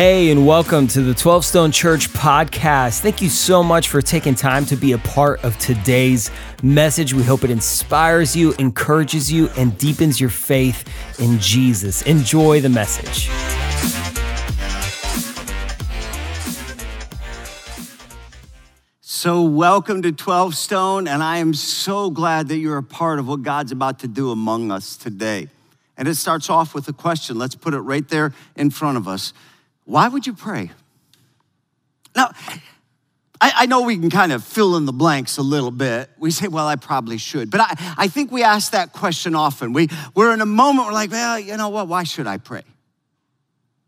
Hey, and welcome to the 12 Stone Church podcast. Thank you so much for taking time to be a part of today's message. We hope it inspires you, encourages you, and deepens your faith in Jesus. Enjoy the message. So, welcome to 12 Stone, and I am so glad that you're a part of what God's about to do among us today. And it starts off with a question. Let's put it right there in front of us. Why would you pray? Now, I, I, know we can kind of fill in the blanks a little bit. We say, well, I probably should. But I, I think we ask that question often. We, we're in a moment, we're like, well, you know what? Why should I pray?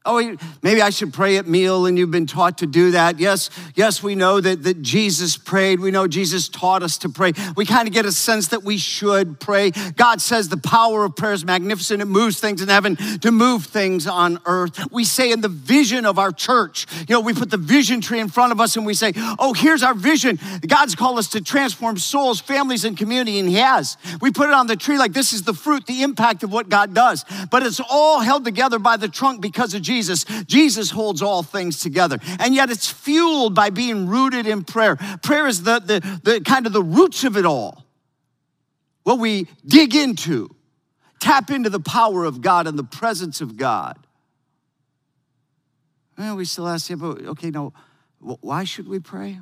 Oh, maybe I should pray at meal, and you've been taught to do that. Yes, yes, we know that, that Jesus prayed. We know Jesus taught us to pray. We kind of get a sense that we should pray. God says the power of prayer is magnificent. It moves things in heaven to move things on earth. We say in the vision of our church, you know, we put the vision tree in front of us and we say, oh, here's our vision. God's called us to transform souls, families, and community, and He has. We put it on the tree like this is the fruit, the impact of what God does. But it's all held together by the trunk because of Jesus. Jesus. Holds all things together. And yet it's fueled by being rooted in prayer. Prayer is the, the, the kind of the roots of it all. What we dig into, tap into the power of God and the presence of God. We still ask, yeah, but okay, no, why should we pray?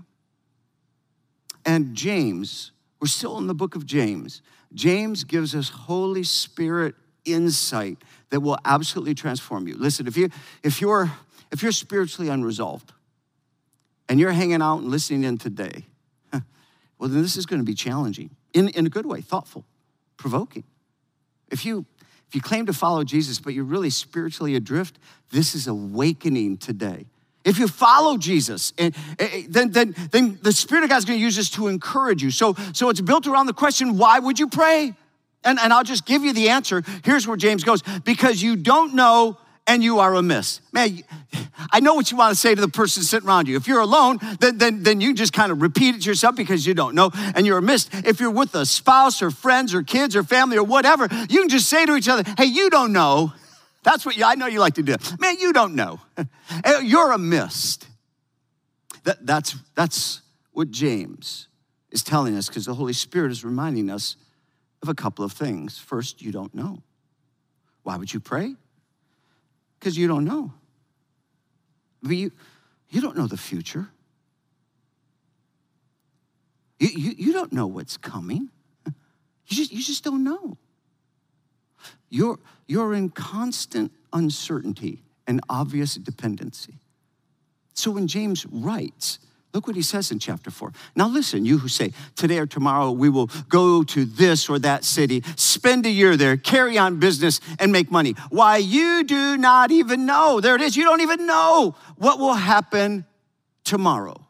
And James, we're still in the book of James. James gives us Holy Spirit insight that will absolutely transform you. Listen, if you if you're if you're spiritually unresolved and you're hanging out and listening in today, well then this is going to be challenging in, in a good way, thoughtful, provoking. If you if you claim to follow Jesus, but you're really spiritually adrift, this is awakening today. If you follow Jesus, eh, eh, then, then, then the Spirit of God is going to use this to encourage you. So, so it's built around the question why would you pray? And, and I'll just give you the answer. Here's where James goes because you don't know and you are amiss. Man, I know what you want to say to the person sitting around you. If you're alone, then, then, then you just kind of repeat it yourself because you don't know and you're amiss. If you're with a spouse or friends or kids or family or whatever, you can just say to each other, hey, you don't know. That's what you, I know you like to do. Man, you don't know. Eh, you're amiss. That, that's, that's what James is telling us because the Holy Spirit is reminding us of a couple of things. First, you don't know. Why would you pray? Because you don't know. But you, you don't know the future. You, you, you don't know what's coming. You just, you just don't know. You're, you're in constant uncertainty and obvious dependency. So when James writes, Look what he says in chapter 4. Now, listen, you who say, today or tomorrow we will go to this or that city, spend a year there, carry on business, and make money. Why, you do not even know. There it is. You don't even know what will happen tomorrow.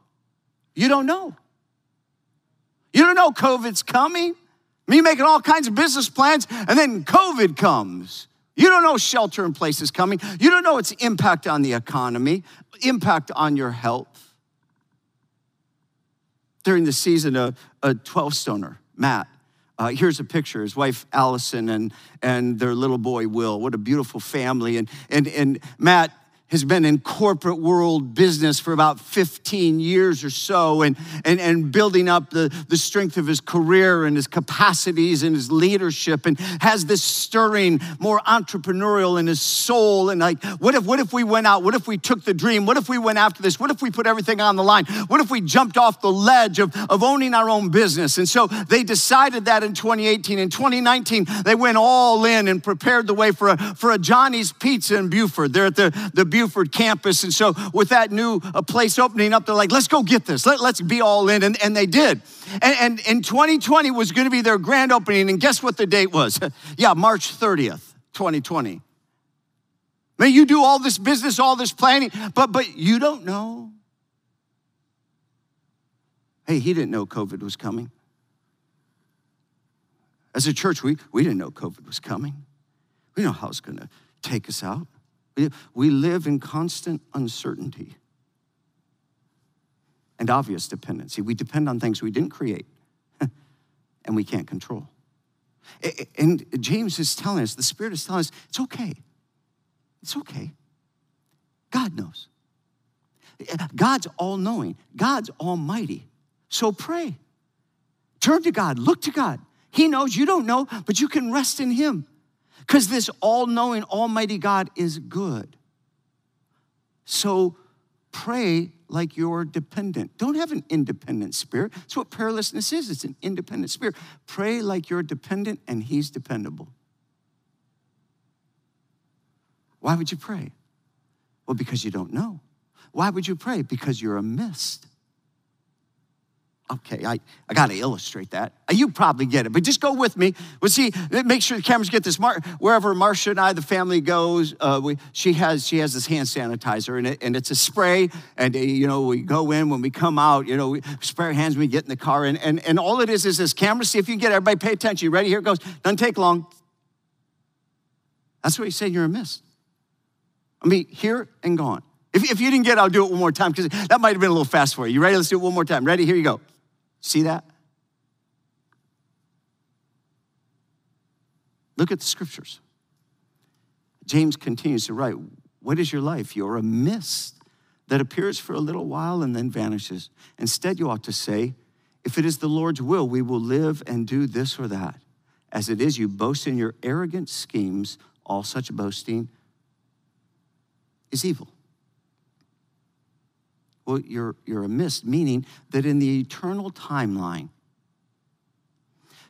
You don't know. You don't know COVID's coming. Me making all kinds of business plans, and then COVID comes. You don't know shelter in place is coming. You don't know its impact on the economy, impact on your health during the season a, a 12 stoner, Matt. Uh, here's a picture his wife Allison and, and their little boy Will. What a beautiful family. And, and, and Matt has been in corporate world business for about 15 years or so and, and, and building up the, the strength of his career and his capacities and his leadership and has this stirring more entrepreneurial in his soul and like what if what if we went out what if we took the dream what if we went after this what if we put everything on the line what if we jumped off the ledge of, of owning our own business? And so they decided that in 2018 in 2019 they went all in and prepared the way for a, for a johnny's pizza in buford. They're at the, the Buford campus. And so, with that new uh, place opening up, they're like, let's go get this. Let, us be all in. And, and they did. And, and, and 2020 was going to be their grand opening. And guess what the date was? yeah, March 30th, 2020. Man, you do all this business, all this planning, but, but you don't know. Hey, he didn't know COVID was coming. As a church, we, we didn't know COVID was coming. We know how it's going to take us out. We live in constant uncertainty and obvious dependency. We depend on things we didn't create and we can't control. And James is telling us, the Spirit is telling us, it's okay. It's okay. God knows. God's all knowing, God's almighty. So pray. Turn to God, look to God. He knows you don't know, but you can rest in Him because this all knowing, almighty God is good. So pray like you're dependent. Don't have an independent spirit. That's what prayerlessness is it's an independent spirit. Pray like you're dependent and He's dependable. Why would you pray? Well, because you don't know. Why would you pray? Because you're a mist. Okay, I, I got to illustrate that. Uh, you probably get it, but just go with me. We'll see. Make sure the cameras get this. Mar- wherever Marcia and I, the family goes, uh, we, she has she has this hand sanitizer, and, it, and it's a spray. And uh, you know, we go in when we come out. You know, we spray our hands when we get in the car, and and and all it is is this camera. See if you get everybody pay attention. You ready? Here it goes. Doesn't take long. That's what he's saying. You're a miss. I mean, here and gone. If, if you didn't get it, I'll do it one more time because that might have been a little fast for you. You ready? Let's do it one more time. Ready? Here you go. See that? Look at the scriptures. James continues to write, What is your life? You're a mist that appears for a little while and then vanishes. Instead, you ought to say, If it is the Lord's will, we will live and do this or that. As it is, you boast in your arrogant schemes. All such boasting is evil. Well, you're, you're a mist, meaning that in the eternal timeline,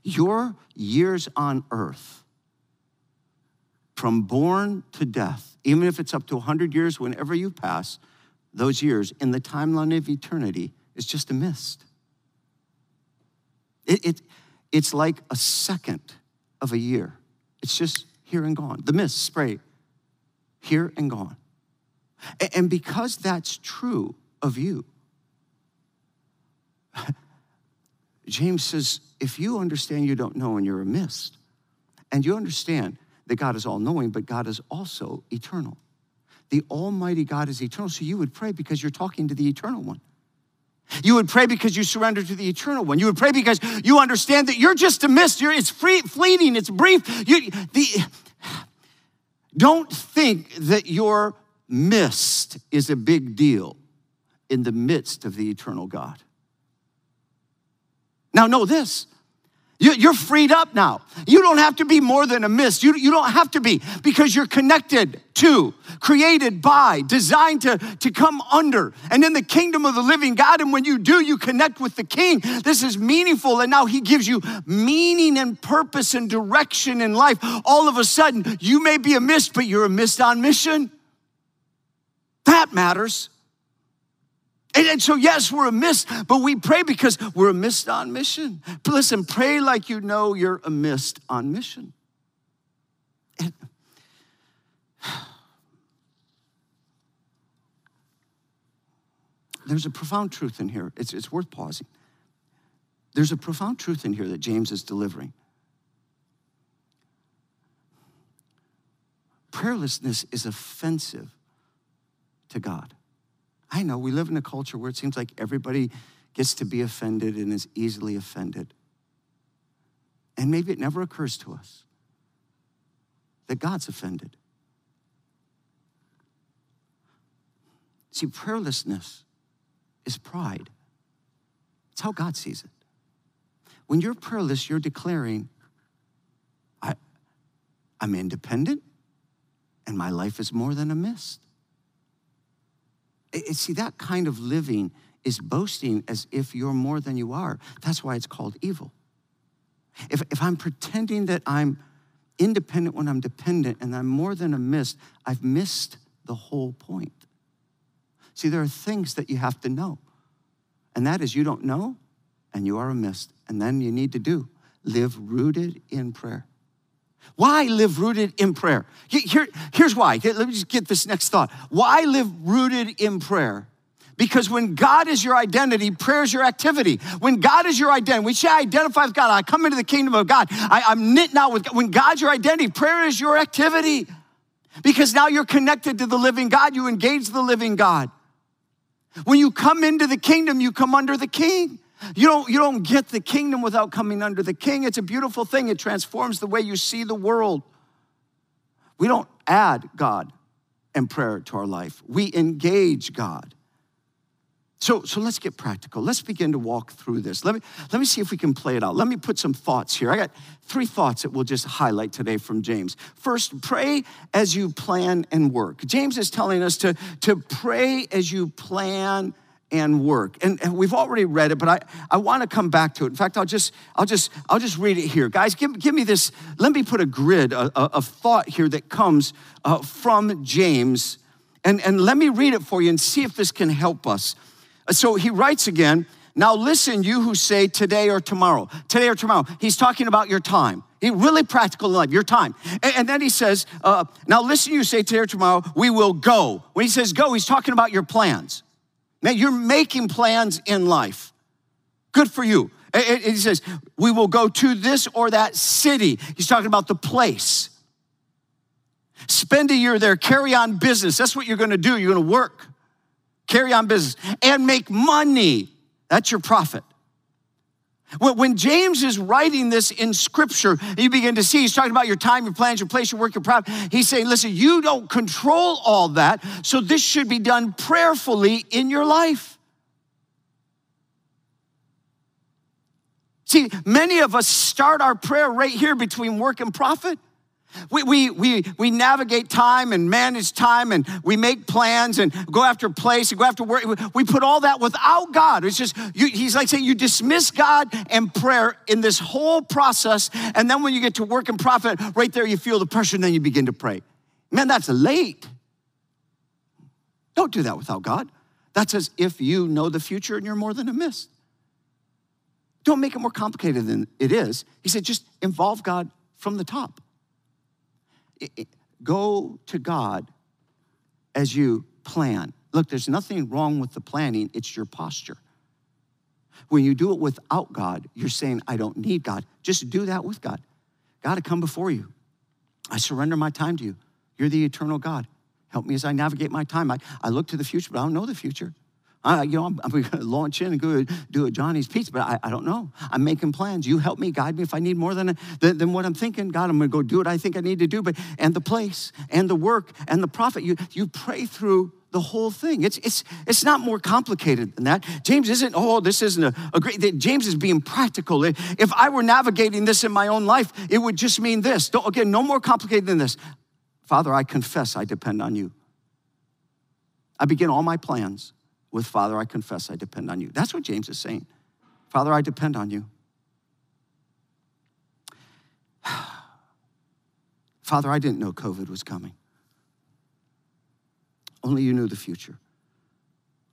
your years on earth, from born to death, even if it's up to 100 years, whenever you pass, those years in the timeline of eternity is just a mist. It, it, it's like a second of a year. It's just here and gone. The mist spray, here and gone. And because that's true, of you. James says, if you understand you don't know and you're a mist, and you understand that God is all knowing, but God is also eternal. The Almighty God is eternal, so you would pray because you're talking to the eternal one. You would pray because you surrender to the eternal one. You would pray because you understand that you're just a mist. You're, it's free, fleeting, it's brief. You, the, don't think that your mist is a big deal in the midst of the eternal God. Now, know this. You're freed up now. You don't have to be more than a mist. You, you don't have to be because you're connected to, created by, designed to, to come under, and in the kingdom of the living God. And when you do, you connect with the King. This is meaningful. And now He gives you meaning and purpose and direction in life. All of a sudden, you may be a mist, but you're a mist on mission. That matters. And, and, so, yes, we're a mist, but we pray because we're a mist on mission. But listen, pray like you know you're a mist on mission. And, there's a profound truth in here. It's, it's worth pausing. There's a profound truth in here that James is delivering. Prayerlessness is offensive to God. I know we live in a culture where it seems like everybody gets to be offended and is easily offended. And maybe it never occurs to us that God's offended. See, prayerlessness is pride. It's how God sees it. When you're prayerless, you're declaring, I, I'm independent and my life is more than a mist. See, that kind of living is boasting as if you're more than you are. That's why it's called evil. If, if I'm pretending that I'm independent when I'm dependent and I'm more than a mist, I've missed the whole point. See, there are things that you have to know, and that is you don't know and you are a mist. And then you need to do live rooted in prayer. Why live rooted in prayer? Here, here's why. Let me just get this next thought. Why live rooted in prayer? Because when God is your identity, prayer is your activity. When God is your identity, say I identify with God, I come into the kingdom of God, I, am knit now with God. When God's your identity, prayer is your activity. Because now you're connected to the living God, you engage the living God. When you come into the kingdom, you come under the king. You don't, you don't get the kingdom without coming under the king. It's a beautiful thing. It transforms the way you see the world. We don't add God, and prayer to our life. We engage God. So, so let's get practical. Let's begin to walk through this. Let me, let me see if we can play it out. Let me put some thoughts here. I got three thoughts that we'll just highlight today from James. First, pray as you plan and work. James is telling us to, to pray as you plan and work. And, and we've already read it, but I, I want to come back to it. In fact, I'll just, I'll just, I'll just read it here. Guys, give, give me this, let me put a grid, a thought here that comes uh, from James. And, and let me read it for you and see if this can help us. So he writes again, now listen, you who say today or tomorrow, today or tomorrow. He's talking about your time. He really practical in life, your time. And, and then he says, uh, now listen, you say today or tomorrow, we will go. When he says go, he's talking about your plans. Now you're making plans in life. Good for you. He says, we will go to this or that city. He's talking about the place. Spend a year there, carry on business. That's what you're gonna do. You're gonna work carry on business, and make money. That's your profit. When James is writing this in scripture, you begin to see he's talking about your time, your plans, your place, your work, your profit. He's saying, listen, you don't control all that, so this should be done prayerfully in your life. See, many of us start our prayer right here between work and profit. We, we, we, we navigate time and manage time and we make plans and go after place and go after work. We put all that without God. It's just, you, he's like saying you dismiss God and prayer in this whole process. And then when you get to work and profit, right there you feel the pressure and then you begin to pray. Man, that's late. Don't do that without God. That's as if you know the future and you're more than a mist. Don't make it more complicated than it is. He said, just involve God from the top go to God as you plan. Look, there's nothing wrong with the planning, it's your posture. When you do it without God, you're saying, I don't need God. Just do that with God. God, to come before you. I surrender my time to you. You're the eternal God. Help me as I navigate my time. I, I look to the future, but I don't know the future. I, you know, I'm, I'm going to launch in and go do a Johnny's Pizza, but I, I don't know. I'm making plans. You help me, guide me. If I need more than, than, than what I'm thinking, God, I'm going to go do what I think I need to do. But and the place and the work and the profit, you you pray through the whole thing. It's it's it's not more complicated than that. James isn't. Oh, this isn't a, a great. James is being practical. If I were navigating this in my own life, it would just mean this. Don't, again, no more complicated than this. Father, I confess I depend on you. I begin all my plans with Father, I confess I depend on you. That's what James is saying. Father, I depend on you. Father, I didn't know COVID was coming. Only you knew the future.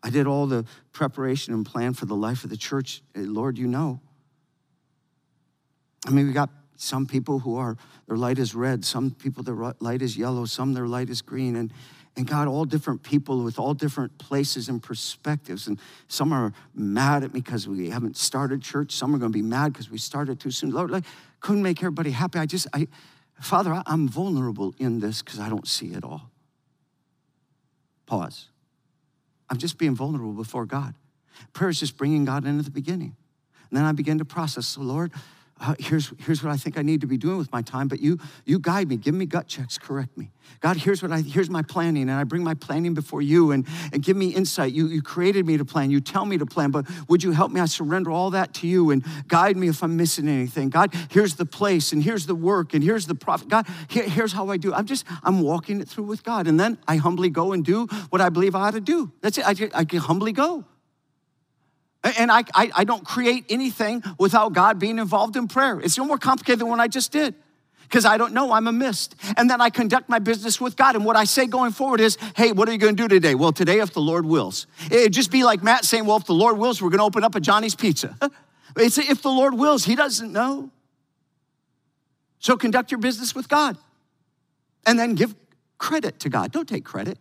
I did all the preparation and plan for the life of the church. Eh, Lord, you know. I mean, we got some people who are, their light is red, some people, their light is yellow, some their light is green. And, and God, all different people with all different places and perspectives. And some are mad at me because we haven't started church. Some are going to be mad because we started too soon. Lord, like, couldn't make everybody happy. I just, I, Father, I'm vulnerable in this because I don't see it all. Pause. I'm just being vulnerable before God. Prayer is just bringing God into the beginning. And then I begin to process. So, Lord, uh, here's, here's what I think I need to be doing with my time, but you, you guide me, give me gut checks, correct me. God, here's what I, here's my planning, and I bring my planning before you and, and give me insight. You, you created me to plan, you tell me to plan, but would you help me? I surrender all that to you and guide me if I'm missing anything. God, here's the place, and here's the work, and here's the profit. God, here, here's how I do. I'm just, I'm walking it through with God, and then I humbly go and do what I believe I ought to do. That's it. I, I can humbly go. And I, I, I, don't create anything without God being involved in prayer. It's no more complicated than what I just did because I don't know, I'm a mist. And then I conduct my business with God. And what I say going forward is, hey, what are you going to do today? Well, today, if the Lord wills. It'd just be like Matt saying, well, if the Lord wills, we're going to open up a Johnny's Pizza. It's if the Lord wills, He doesn't know. So conduct your business with God and then give credit to God. Don't take credit.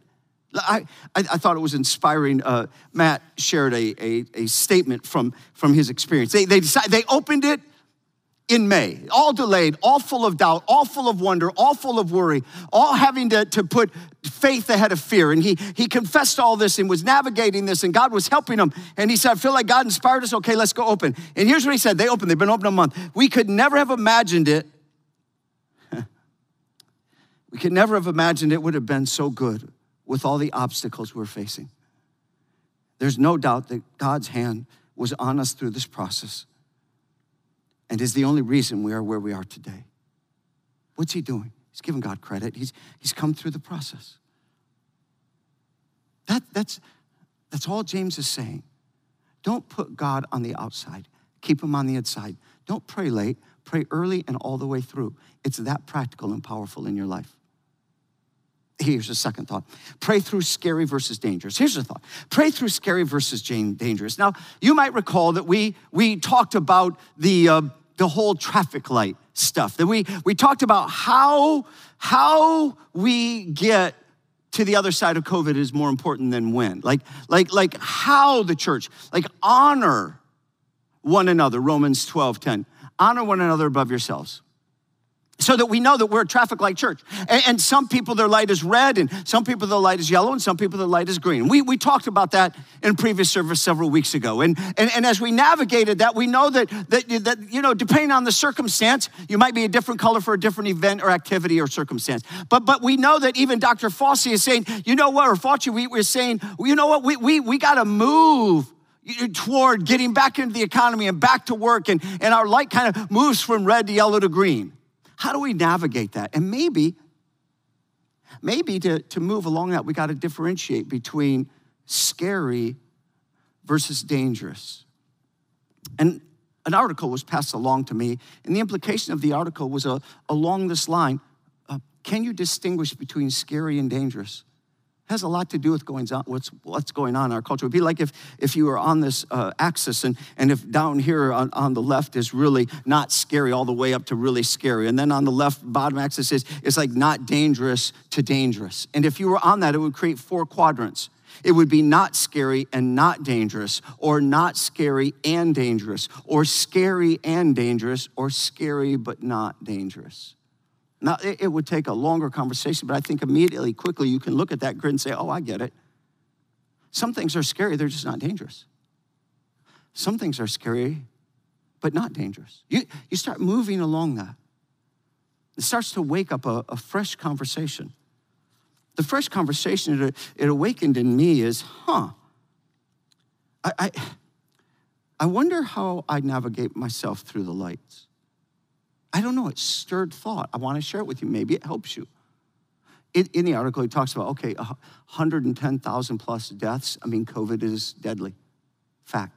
I, I, thought it was inspiring. Uh, Matt shared a, a, a, statement from, from his experience. They, they, decided, they opened it in May, all delayed, all full of doubt, all full of wonder, all full of worry, all having to, to put faith ahead of fear. And he, he confessed all this and was navigating this, and God was helping him. And he said, I feel like God inspired us. Okay, let's go open. And here's what he said They opened, they've been open a month. We could never have imagined it. we could never have imagined it would have been so good with all the obstacles we're facing. There's no doubt that God's hand was on us through this process and is the only reason we are where we are today. What's he doing? He's giving God credit. He's, he's come through the process. That, that's, that's all James is saying. Don't put God on the outside, keep him on the inside. Don't pray late, pray early and all the way through. It's that practical and powerful in your life. Here's a second thought. Pray through scary versus dangerous. Here's a thought. Pray through scary versus dangerous. Now, you might recall that we, we talked about the, uh, the whole traffic light stuff, that we, we talked about how, how we get to the other side of COVID is more important than when. Like, like, like how the church, like honor one another, Romans 12, 10. Honor one another above yourselves so that we know that we're a traffic light church. And, and, some people, their light is red, and some people, their light is yellow, and some people, their light is green. We, we talked about that in previous service several weeks ago. And, and, and as we navigated that, we know that, that, that, you know, depending on the circumstance, you might be a different color for a different event or activity or circumstance. But, but we know that even Dr. Fauci is saying, you know what, or Fauci, we, we're saying, you know what, we, we, we got to move toward getting back into the economy and back to work, and, and our light kind of moves from red to yellow to green. How do we navigate that? And maybe, maybe to, to move along that, we got to differentiate between scary versus dangerous. And an article was passed along to me, and the implication of the article was uh, along this line uh, Can you distinguish between scary and dangerous? Has a lot to do with going on, what's, what's going on in our culture. It would be like if, if you were on this uh, axis and, and if down here on, on the left is really not scary all the way up to really scary. And then on the left bottom axis is, is like not dangerous to dangerous. And if you were on that, it would create four quadrants. It would be not scary and not dangerous, or not scary and dangerous, or scary and dangerous, or scary but not dangerous. Now, it, it would take a longer conversation, but I think immediately, quickly, you can look at that grid and say, oh, I get it. Some things are scary, they're just not dangerous. Some things are scary, but not dangerous. You, you start moving along that. It starts to wake up a, a fresh conversation. The fresh conversation it, it awakened in me is, huh, I, I, I wonder how I navigate myself through the lights. I don't know, it stirred thought. I want to share it with you. Maybe it helps you. In, in the article, he talks about, okay, 110,000 plus deaths. I mean, COVID is deadly. Fact.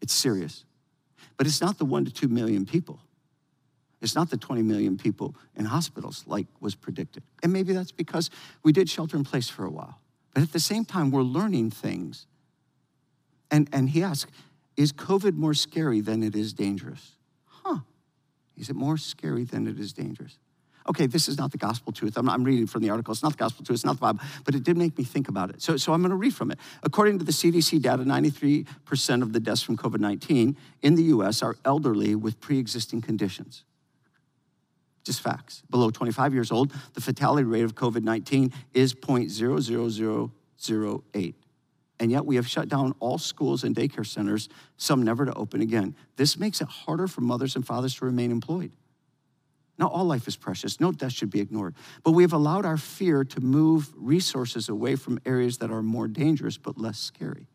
It's serious. But it's not the one to two million people. It's not the 20 million people in hospitals like was predicted. And maybe that's because we did shelter in place for a while. But at the same time, we're learning things. And, and he asked, is COVID more scary than it is dangerous? Is it more scary than it is dangerous? Okay, this is not the gospel truth. I'm, I'm, reading from the article. It's not the gospel truth. It's not the Bible, but it did make me think about it. So, so I'm going to read from it. According to the CDC data, 93% of the deaths from COVID 19 in the US are elderly with pre existing conditions. Just facts. Below 25 years old, the fatality rate of COVID 19 is 0.00008 and yet we have shut down all schools and daycare centers, some never to open again. This makes it harder for mothers and fathers to remain employed. Now, all life is precious. No death should be ignored. But we have allowed our fear to move resources away from areas that are more dangerous but less scary.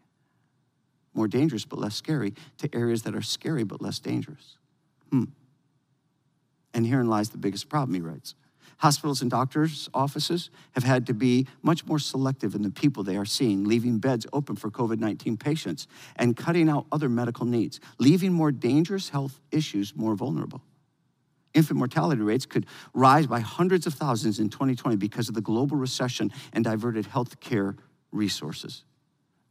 More dangerous but less scary to areas that are scary but less dangerous. Hmm. And herein lies the biggest problem, he writes. Hospitals and doctors' offices have had to be much more selective in the people they are seeing, leaving beds open for COVID 19 patients and cutting out other medical needs, leaving more dangerous health issues more vulnerable. Infant mortality rates could rise by hundreds of thousands in 2020 because of the global recession and diverted health care resources.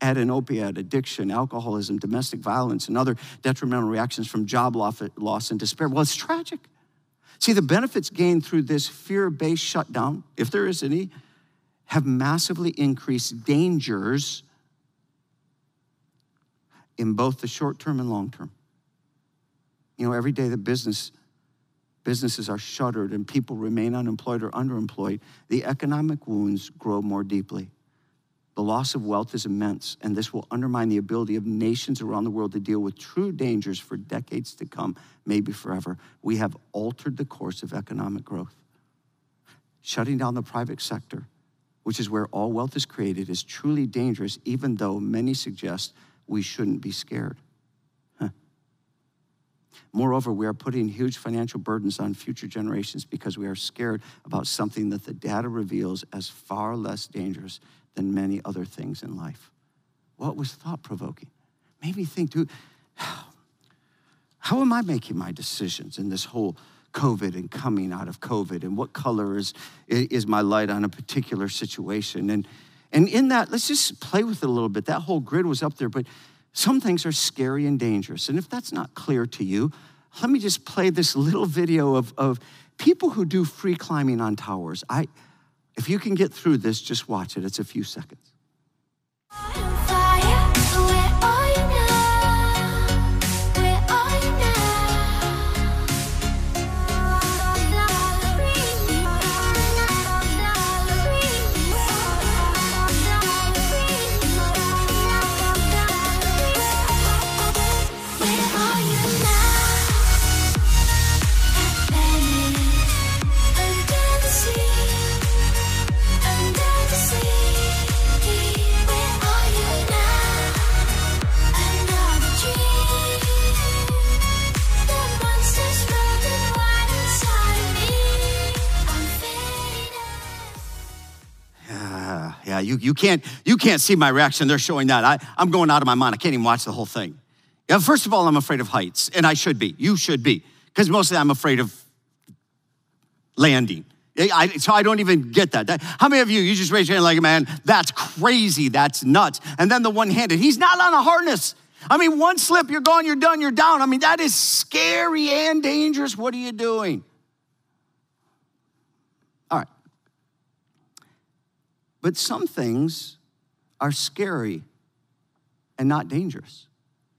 Add an opiate addiction, alcoholism, domestic violence, and other detrimental reactions from job loss and despair. Well, it's tragic. See, the benefits gained through this fear based shutdown, if there is any, have massively increased dangers in both the short term and long term. You know, every day the business businesses are shuttered and people remain unemployed or underemployed, the economic wounds grow more deeply. The loss of wealth is immense, and this will undermine the ability of nations around the world to deal with true dangers for decades to come, maybe forever. We have altered the course of economic growth. Shutting down the private sector which is where all wealth is created, is truly dangerous, even though many suggest we shouldn't be scared. Huh. Moreover, we are putting huge financial burdens on future generations because we are scared about something that the data reveals as far less dangerous than many other things in life. What was thought provoking? Made me think, dude, how am I making my decisions in this whole COVID and coming out of COVID? And what color is, is my light on a particular situation? And, and in that, let's just play with it a little bit. That whole grid was up there, but some things are scary and dangerous. And if that's not clear to you, let me just play this little video of, of people who do free climbing on towers. I, if you can get through this, just watch it. It's a few seconds. Yeah, you, you, can't, you can't see my reaction. They're showing that. I, I'm going out of my mind. I can't even watch the whole thing. Yeah, first of all, I'm afraid of heights, and I should be. You should be. Because mostly I'm afraid of landing. I, so I don't even get that. that. How many of you, you just raise your hand like, man, that's crazy, that's nuts. And then the one handed, he's not on a harness. I mean, one slip, you're gone, you're done, you're down. I mean, that is scary and dangerous. What are you doing? All right. But some things are scary and not dangerous.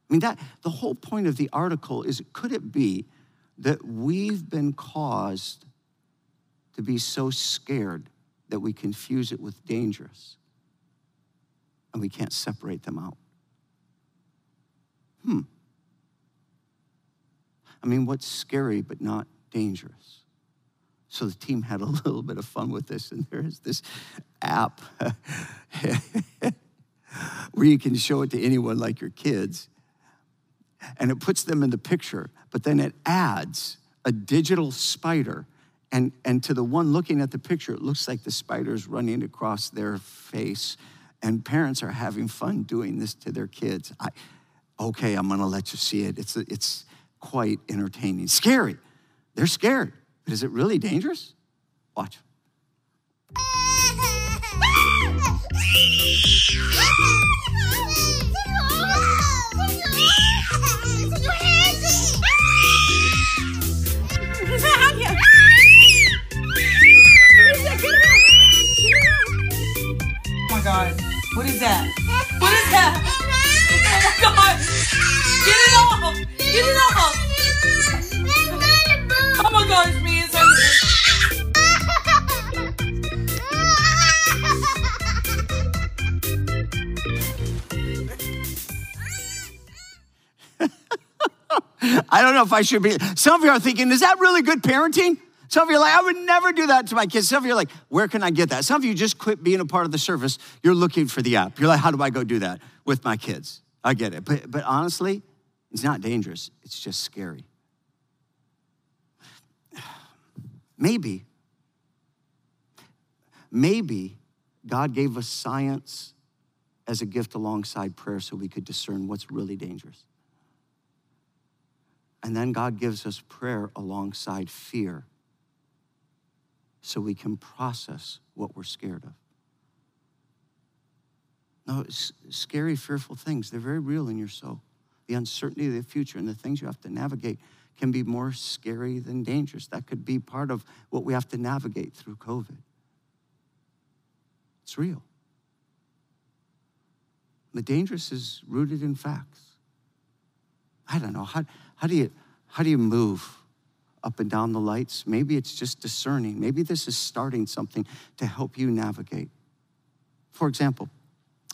I mean, that the whole point of the article is could it be that we've been caused to be so scared that we confuse it with dangerous and we can't separate them out? Hmm. I mean, what's scary but not dangerous? So the team had a little bit of fun with this, and there's this app where you can show it to anyone like your kids, and it puts them in the picture, but then it adds a digital spider. And, and to the one looking at the picture, it looks like the spider's running across their face. And parents are having fun doing this to their kids. I, okay, I'm gonna let you see it. It's, it's quite entertaining. Scary. They're scared. But is it really dangerous? Watch. Oh what is that? What is that? Oh my god. Get it off. Get it off. Oh my gosh, me is I don't know if I should be. Some of you are thinking, is that really good parenting? Some of you are like, I would never do that to my kids. Some of you are like, where can I get that? Some of you just quit being a part of the service. You're looking for the app. You're like, how do I go do that with my kids? I get it. But, but honestly, it's not dangerous, it's just scary. Maybe, maybe God gave us science as a gift alongside prayer so we could discern what's really dangerous. And then God gives us prayer alongside fear so we can process what we're scared of. No, scary, fearful things, they're very real in your soul. The uncertainty of the future and the things you have to navigate can be more scary than dangerous. That could be part of what we have to navigate through COVID. It's real. The dangerous is rooted in facts. I don't know. How, how, do you, how do you move up and down the lights? Maybe it's just discerning. Maybe this is starting something to help you navigate. For example,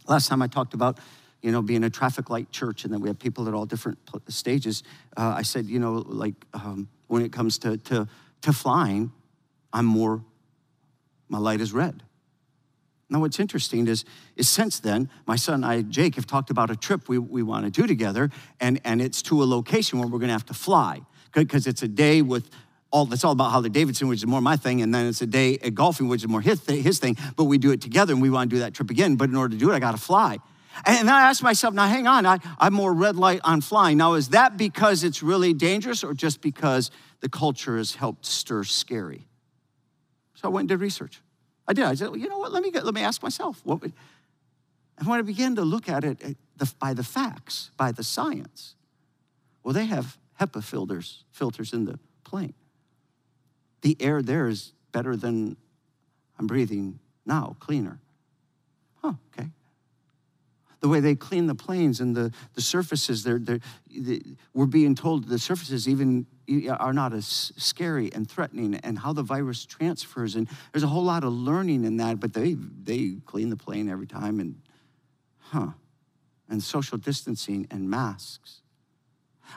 last time I talked about you know, being a traffic light church, and then we have people at all different stages. Uh, I said, you know, like um, when it comes to, to, to flying, I'm more, my light is red. Now, what's interesting is, is since then, my son and I, Jake, have talked about a trip we, we want to do together, and, and it's to a location where we're going to have to fly because it's a day with all, that's all about Harley Davidson, which is more my thing, and then it's a day at golfing, which is more his, his thing, but we do it together and we want to do that trip again. But in order to do it, I got to fly. And I asked myself, now hang on, I, I'm more red light on flying. Now, is that because it's really dangerous or just because the culture has helped stir scary? So I went and did research. I did. I said, well, you know what? Let me get, let me ask myself. What would, and when I began to look at it the, by the facts, by the science, well, they have HEPA filters filters in the plane. The air there is better than I'm breathing now, cleaner. Huh, okay. The way they clean the planes and the, the surfaces, they're, they're, they, we're being told the surfaces even are not as scary and threatening and how the virus transfers. And there's a whole lot of learning in that, but they, they clean the plane every time and, huh, and social distancing and masks.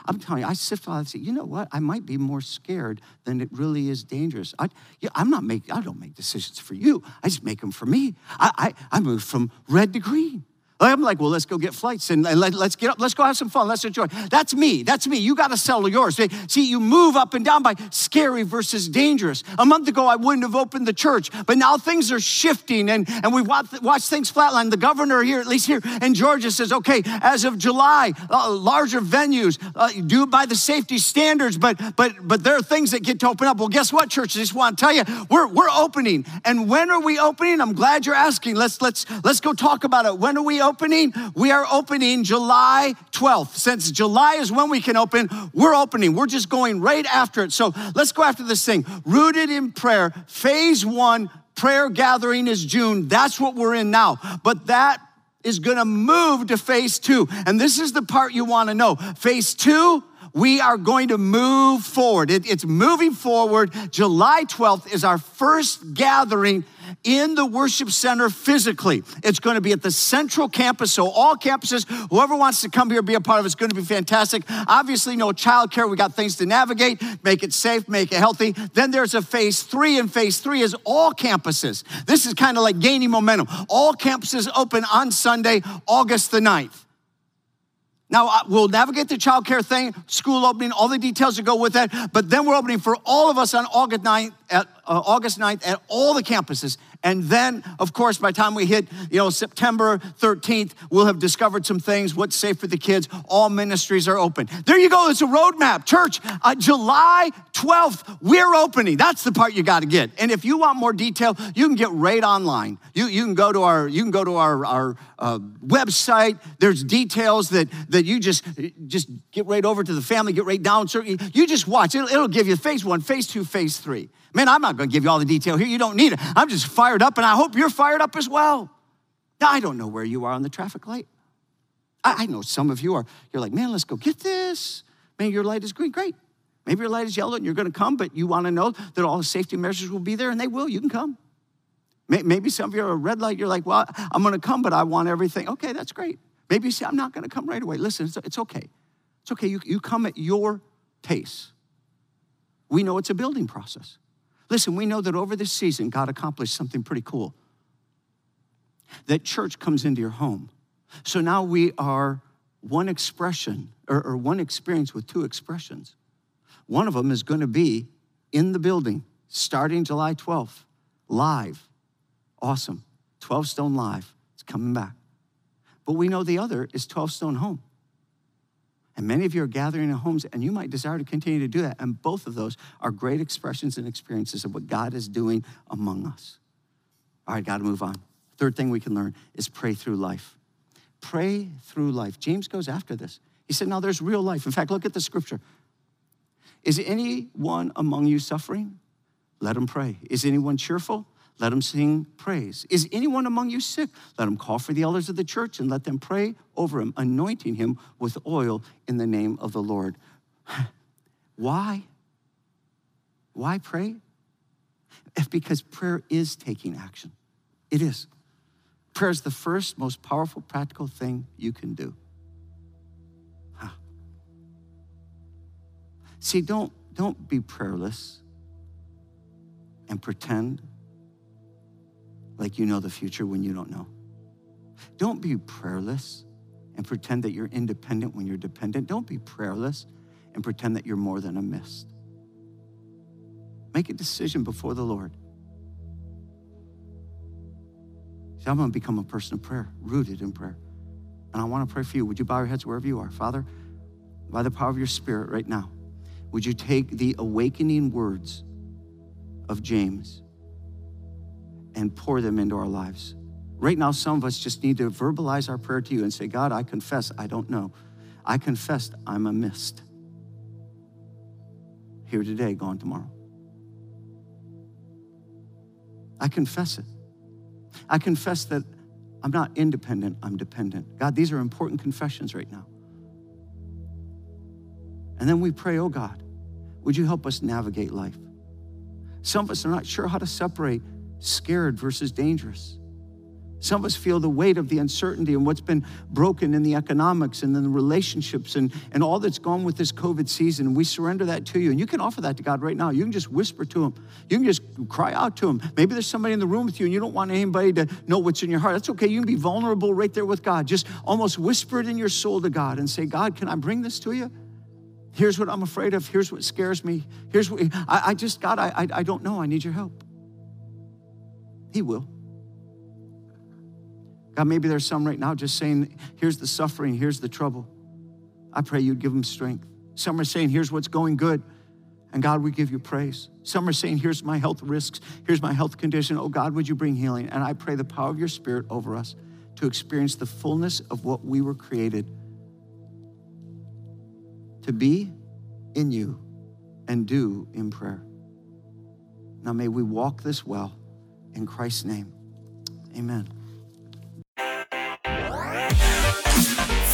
I'm telling you, I sift all that say, you know what? I might be more scared than it really is dangerous. I, yeah, I'm not making, I don't make decisions for you. I just make them for me. I, I, I moved from red to green. I'm like, well, let's go get flights and let, us get up. Let's go have some fun. Let's enjoy. That's me. That's me. You got to settle yours. See, you move up and down by scary versus dangerous. A month ago, I wouldn't have opened the church, but now things are shifting and, and watched, watched things flatline. The governor here, at least here in Georgia, says, okay, as of July, uh, larger venues, uh, do by the safety standards, but, but, but there are things that get to open up. Well, guess what, church? I just want to tell you, we're, we're opening. And when are we opening? I'm glad you're asking. Let's, let's, let's go talk about it. When are we opening? Opening? We are opening July 12th. Since July is when we can open, we're opening. We're just going right after it. So let's go after this thing. Rooted in prayer, phase one, prayer gathering is June. That's what we're in now. But that is to move to phase two. And this is the part you want to know. Phase two, we are going to move forward. It, it's moving forward. July 12th is our first gathering in the worship center physically. It's going to be at the central campus, so all campuses, whoever wants to come here be a part of it, it's going to be fantastic. Obviously, no childcare. We got things to navigate, make it safe, make it healthy. Then there's a phase three, and phase three is all campuses. This is kind of like gaining momentum. All campuses open on Sunday, August the 9th. Now, uh, we'll navigate the childcare thing, school opening, all the details that go with that. But then we're opening for all of us on August 9th at, uh, August 9th at all the campuses. And then, of course, by the time we hit, you know, September 13th, we'll have discovered some things, what's safe for the kids. All ministries are open. There you go. It's a roadmap. Church, uh, July 12th, we're opening. That's the part you got to get. And if you want more detail, you can get right online. You, you can go to our, you can go to our, our uh, website. There's details that, that you just, just get right over to the family, get right down. You just watch. It'll, it'll give you phase one, phase two, phase three. Man, I'm not going to give you all the detail here. You don't need it. I'm just fired up, and I hope you're fired up as well. Now, I don't know where you are on the traffic light. I, I know some of you are, you're like, man, let's go get this. Man, your light is green. Great. Maybe your light is yellow and you're going to come, but you want to know that all the safety measures will be there, and they will. You can come. Maybe some of you are a red light. You're like, well, I'm going to come, but I want everything. Okay, that's great. Maybe you say, I'm not going to come right away. Listen, it's, okay. It's okay. You, you come at your pace. We know it's a building process. Listen, we know that over this season, God accomplished something pretty cool. That church comes into your home. So now we are one expression or, or one experience with two expressions. One of them is going to be in the building starting July 12th, live. Awesome. 12 Stone Live. It's coming back. But we know the other is 12 Stone Home. And many of you are gathering in homes, and you might desire to continue to do that. And both of those are great expressions and experiences of what God is doing among us. All right, got to move on. Third thing we can learn is pray through life. Pray through life. James goes after this. He said, Now there's real life. In fact, look at the scripture. Is anyone among you suffering? Let him pray. Is anyone cheerful? Let him sing praise. Is anyone among you sick? Let him call for the elders of the church and let them pray over him, anointing him with oil in the name of the Lord. Why? Why pray? Because prayer is taking action. It is. Prayer is the first, most powerful, practical thing you can do. See, don't, don't be prayerless and pretend like you know the future when you don't know. Don't be prayerless and pretend that you're independent when you're dependent. Don't be prayerless and pretend that you're more than a mist. Make a decision before the Lord. See, I'm going to become a person of prayer, rooted in prayer. And I want to pray for you. Would you bow your heads wherever you are? Father, by the power of your Spirit right now, would you take the awakening words of James and pour them into our lives? Right now, some of us just need to verbalize our prayer to you and say, God, I confess I don't know. I confess I'm a mist. Here today, gone tomorrow. I confess it. I confess that I'm not independent, I'm dependent. God, these are important confessions right now. And then we pray, oh God, would you help us navigate life? Some of us are not sure how to separate scared versus dangerous. Some of us feel the weight of the uncertainty and what's been broken in the economics and then the relationships and, and all that's gone with this COVID season. We surrender that to you. And you can offer that to God right now. You can just whisper to Him. You can just cry out to Him. Maybe there's somebody in the room with you and you don't want anybody to know what's in your heart. That's okay. You can be vulnerable right there with God. Just almost whisper it in your soul to God and say, God, can I bring this to you? Here's what I'm afraid of. Here's what scares me. Here's what I, I just, God, I, I, I don't know. I need your help. He will. God, maybe there's some right now just saying, here's the suffering, here's the trouble. I pray you'd give them strength. Some are saying, here's what's going good. And God, we give you praise. Some are saying, here's my health risks, here's my health condition. Oh God, would you bring healing? And I pray the power of your spirit over us to experience the fullness of what we were created to be in you and do in prayer. Now may we walk this well in Christ's name. Amen.